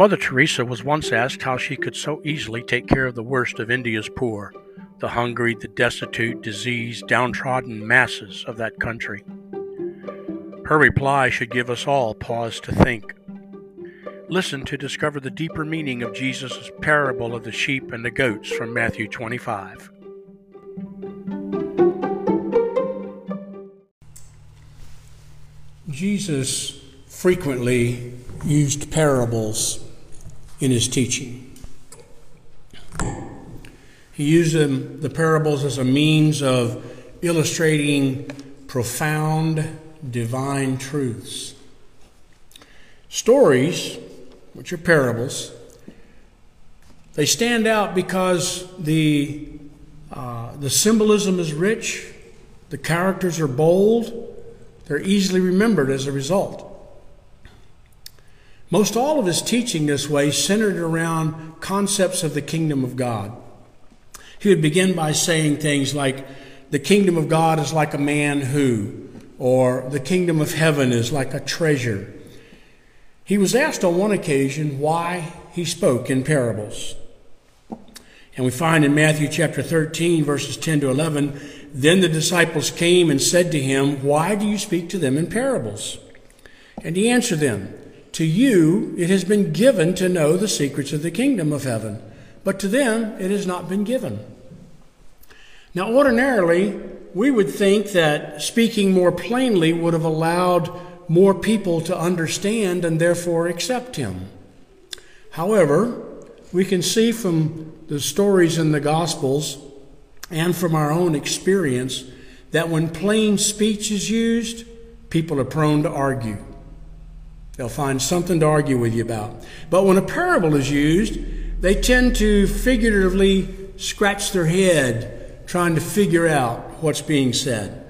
Mother Teresa was once asked how she could so easily take care of the worst of India's poor, the hungry, the destitute, diseased, downtrodden masses of that country. Her reply should give us all pause to think. Listen to discover the deeper meaning of Jesus' parable of the sheep and the goats from Matthew 25. Jesus frequently used parables in his teaching. He used them, the parables as a means of illustrating profound divine truths. Stories, which are parables, they stand out because the, uh, the symbolism is rich, the characters are bold, they're easily remembered as a result. Most all of his teaching this way centered around concepts of the kingdom of God. He would begin by saying things like, The kingdom of God is like a man who, or the kingdom of heaven is like a treasure. He was asked on one occasion why he spoke in parables. And we find in Matthew chapter 13, verses 10 to 11, then the disciples came and said to him, Why do you speak to them in parables? And he answered them, to you it has been given to know the secrets of the kingdom of heaven, but to them it has not been given. Now, ordinarily, we would think that speaking more plainly would have allowed more people to understand and therefore accept him. However, we can see from the stories in the Gospels and from our own experience that when plain speech is used, people are prone to argue. They'll find something to argue with you about. But when a parable is used, they tend to figuratively scratch their head trying to figure out what's being said.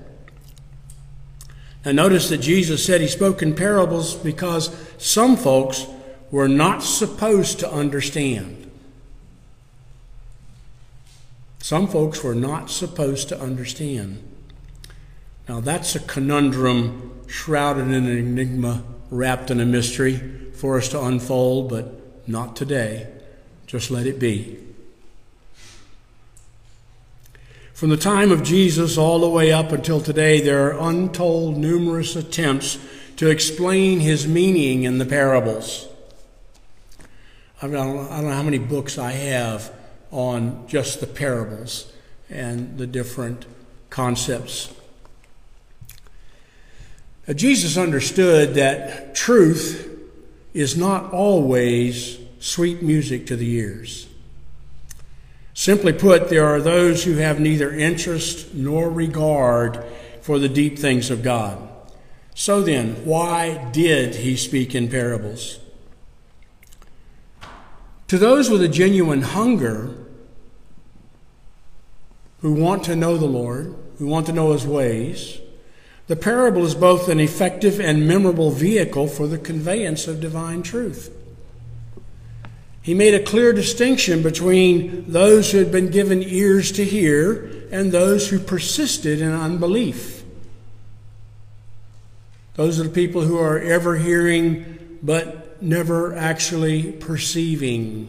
Now, notice that Jesus said he spoke in parables because some folks were not supposed to understand. Some folks were not supposed to understand. Now, that's a conundrum shrouded in an enigma wrapped in a mystery for us to unfold, but not today. Just let it be. From the time of Jesus all the way up until today, there are untold numerous attempts to explain his meaning in the parables. I don't, I don't know how many books I have on just the parables and the different concepts Jesus understood that truth is not always sweet music to the ears. Simply put, there are those who have neither interest nor regard for the deep things of God. So then, why did he speak in parables? To those with a genuine hunger who want to know the Lord, who want to know his ways, the parable is both an effective and memorable vehicle for the conveyance of divine truth. He made a clear distinction between those who had been given ears to hear and those who persisted in unbelief. Those are the people who are ever hearing but never actually perceiving.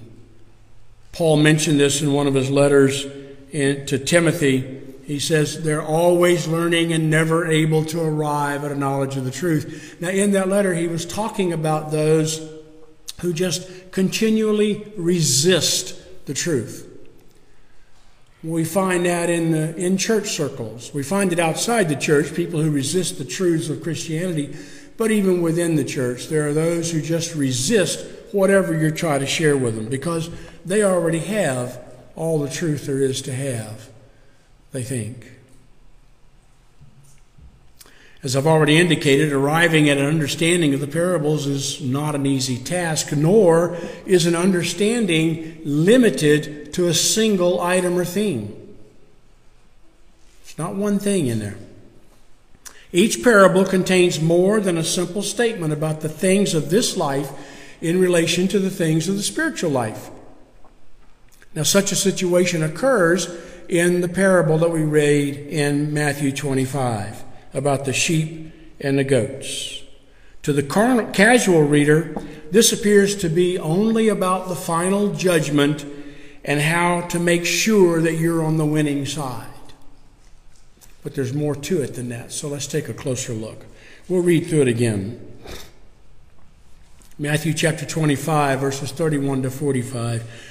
Paul mentioned this in one of his letters to Timothy he says they're always learning and never able to arrive at a knowledge of the truth. Now, in that letter, he was talking about those who just continually resist the truth. We find that in, the, in church circles. We find it outside the church, people who resist the truths of Christianity. But even within the church, there are those who just resist whatever you try to share with them because they already have all the truth there is to have they think. As I've already indicated, arriving at an understanding of the parables is not an easy task, nor is an understanding limited to a single item or theme. It's not one thing in there. Each parable contains more than a simple statement about the things of this life in relation to the things of the spiritual life. Now, such a situation occurs in the parable that we read in Matthew 25 about the sheep and the goats. To the casual reader, this appears to be only about the final judgment and how to make sure that you're on the winning side. But there's more to it than that, so let's take a closer look. We'll read through it again. Matthew chapter 25, verses 31 to 45.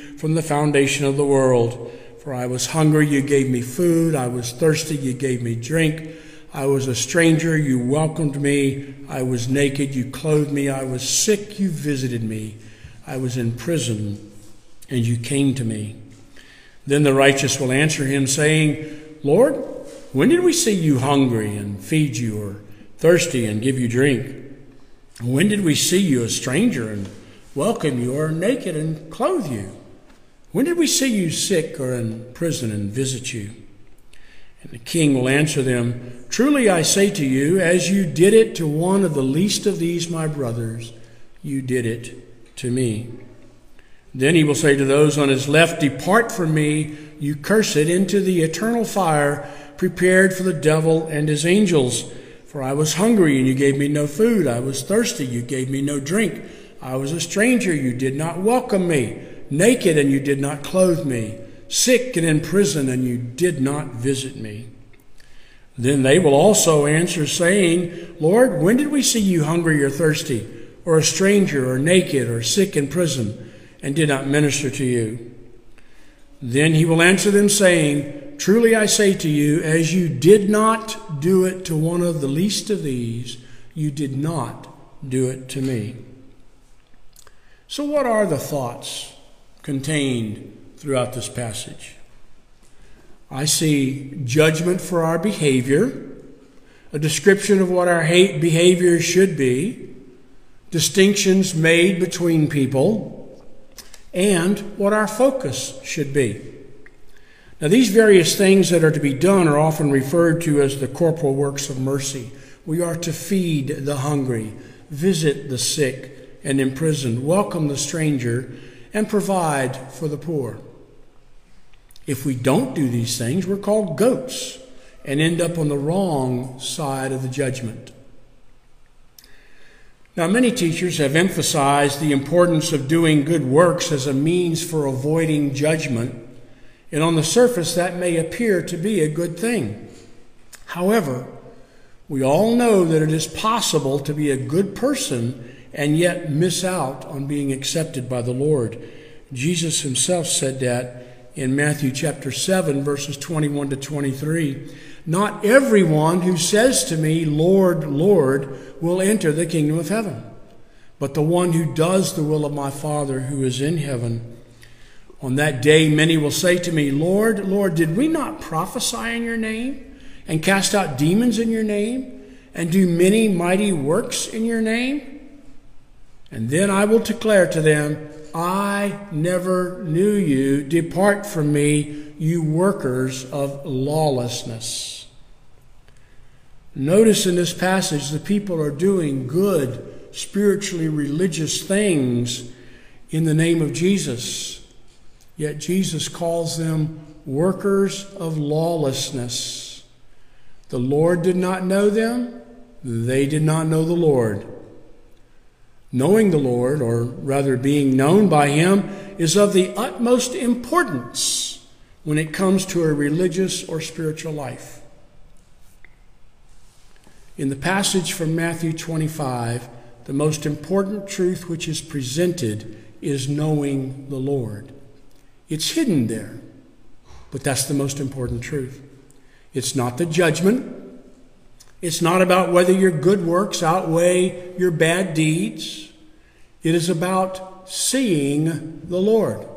from the foundation of the world. For I was hungry, you gave me food. I was thirsty, you gave me drink. I was a stranger, you welcomed me. I was naked, you clothed me. I was sick, you visited me. I was in prison, and you came to me. Then the righteous will answer him, saying, Lord, when did we see you hungry and feed you, or thirsty and give you drink? When did we see you a stranger and welcome you, or naked and clothe you? When did we see you sick or in prison and visit you? And the king will answer them, Truly I say to you, as you did it to one of the least of these my brothers, you did it to me. Then he will say to those on his left, Depart from me, you cursed, into the eternal fire prepared for the devil and his angels. For I was hungry, and you gave me no food. I was thirsty, you gave me no drink. I was a stranger, you did not welcome me. Naked, and you did not clothe me. Sick and in prison, and you did not visit me. Then they will also answer, saying, Lord, when did we see you hungry or thirsty, or a stranger, or naked, or sick in prison, and did not minister to you? Then he will answer them, saying, Truly I say to you, as you did not do it to one of the least of these, you did not do it to me. So, what are the thoughts contained throughout this passage? I see judgment for our behavior, a description of what our behavior should be, distinctions made between people, and what our focus should be. Now, these various things that are to be done are often referred to as the corporal works of mercy. We are to feed the hungry, visit the sick and imprisoned, welcome the stranger, and provide for the poor. If we don't do these things, we're called goats and end up on the wrong side of the judgment. Now, many teachers have emphasized the importance of doing good works as a means for avoiding judgment and on the surface, that may appear to be a good thing. However, we all know that it is possible to be a good person and yet miss out on being accepted by the Lord. Jesus himself said that in Matthew chapter 7, verses 21 to 23. Not everyone who says to me, Lord, Lord, will enter the kingdom of heaven, but the one who does the will of my Father who is in heaven. On that day, many will say to me, Lord, Lord, did we not prophesy in your name and cast out demons in your name and do many mighty works in your name? And then I will declare to them, I never knew you. Depart from me, you workers of lawlessness. Notice in this passage the people are doing good, spiritually religious things in the name of Jesus. Yet Jesus calls them workers of lawlessness. The Lord did not know them, they did not know the Lord. Knowing the Lord, or rather being known by Him, is of the utmost importance when it comes to a religious or spiritual life. In the passage from Matthew 25, the most important truth which is presented is knowing the Lord. It's hidden there. But that's the most important truth. It's not the judgment. It's not about whether your good works outweigh your bad deeds. It is about seeing the Lord.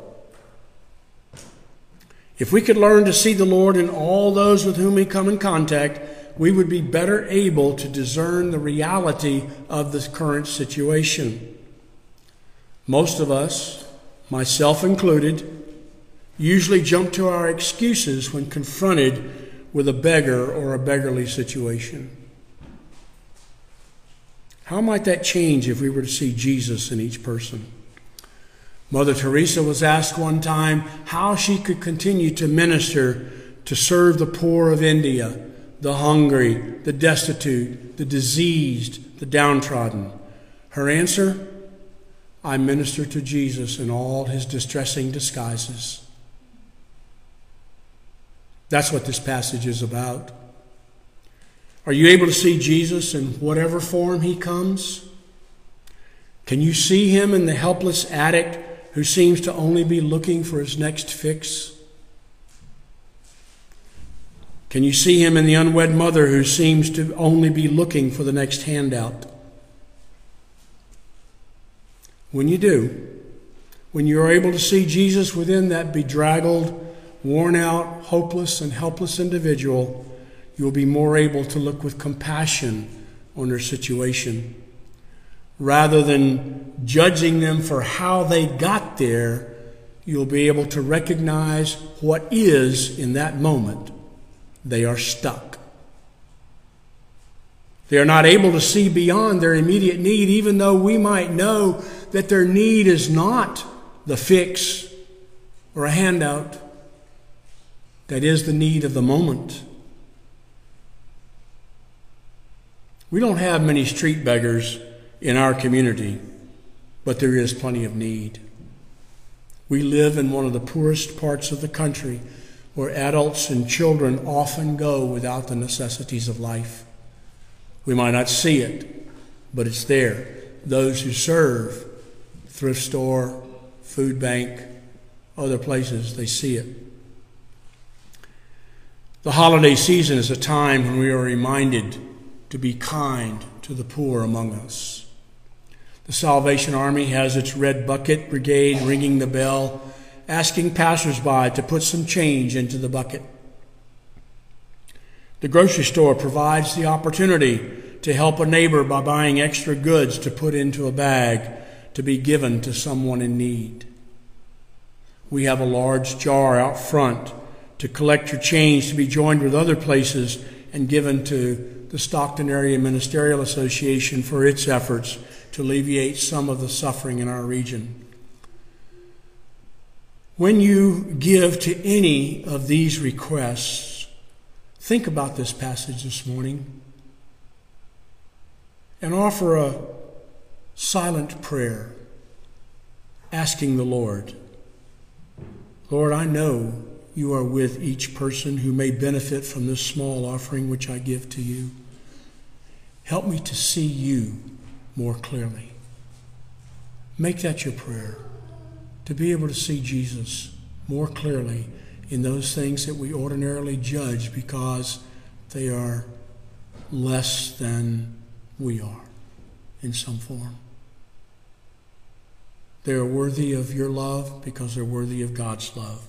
If we could learn to see the Lord in all those with whom we come in contact, we would be better able to discern the reality of the current situation. Most of us, myself included, usually jump to our excuses when confronted with a beggar or a beggarly situation. How might that change if we were to see Jesus in each person? Mother Teresa was asked one time how she could continue to minister to serve the poor of India, the hungry, the destitute, the diseased, the downtrodden. Her answer I minister to Jesus in all his distressing disguises. That's what this passage is about. Are you able to see Jesus in whatever form he comes? Can you see him in the helpless addict who seems to only be looking for his next fix? Can you see him in the unwed mother who seems to only be looking for the next handout? When you do, when you are able to see Jesus within that bedraggled, worn out, hopeless, and helpless individual, you will be more able to look with compassion on their situation. Rather than judging them for how they got there, you'll be able to recognize what is in that moment. They are stuck. They are not able to see beyond their immediate need, even though we might know that their need is not the fix or a handout. That is the need of the moment. We don't have many street beggars in our community, but there is plenty of need. We live in one of the poorest parts of the country where adults and children often go without the necessities of life. We might not see it, but it's there. Those who serve, thrift store, food bank, other places, they see it. The holiday season is a time when we are reminded to be kind to the poor among us. The Salvation Army has its Red Bucket Brigade ringing the bell, asking passersby to put some change into the bucket. The grocery store provides the opportunity to help a neighbor by buying extra goods to put into a bag to be given to someone in need. We have a large jar out front to collect your change to be joined with other places and given to the Stockton Area Ministerial Association for its efforts to alleviate some of the suffering in our region. When you give to any of these requests, think about this passage this morning and offer a silent prayer asking the Lord, Lord, I know you are with each person who may benefit from this small offering which I give to you. Help me to see you more clearly. Make that your prayer, to be able to see Jesus more clearly in those things that we ordinarily judge because they are less than we are in some form. They are worthy of your love because they're worthy of God's love.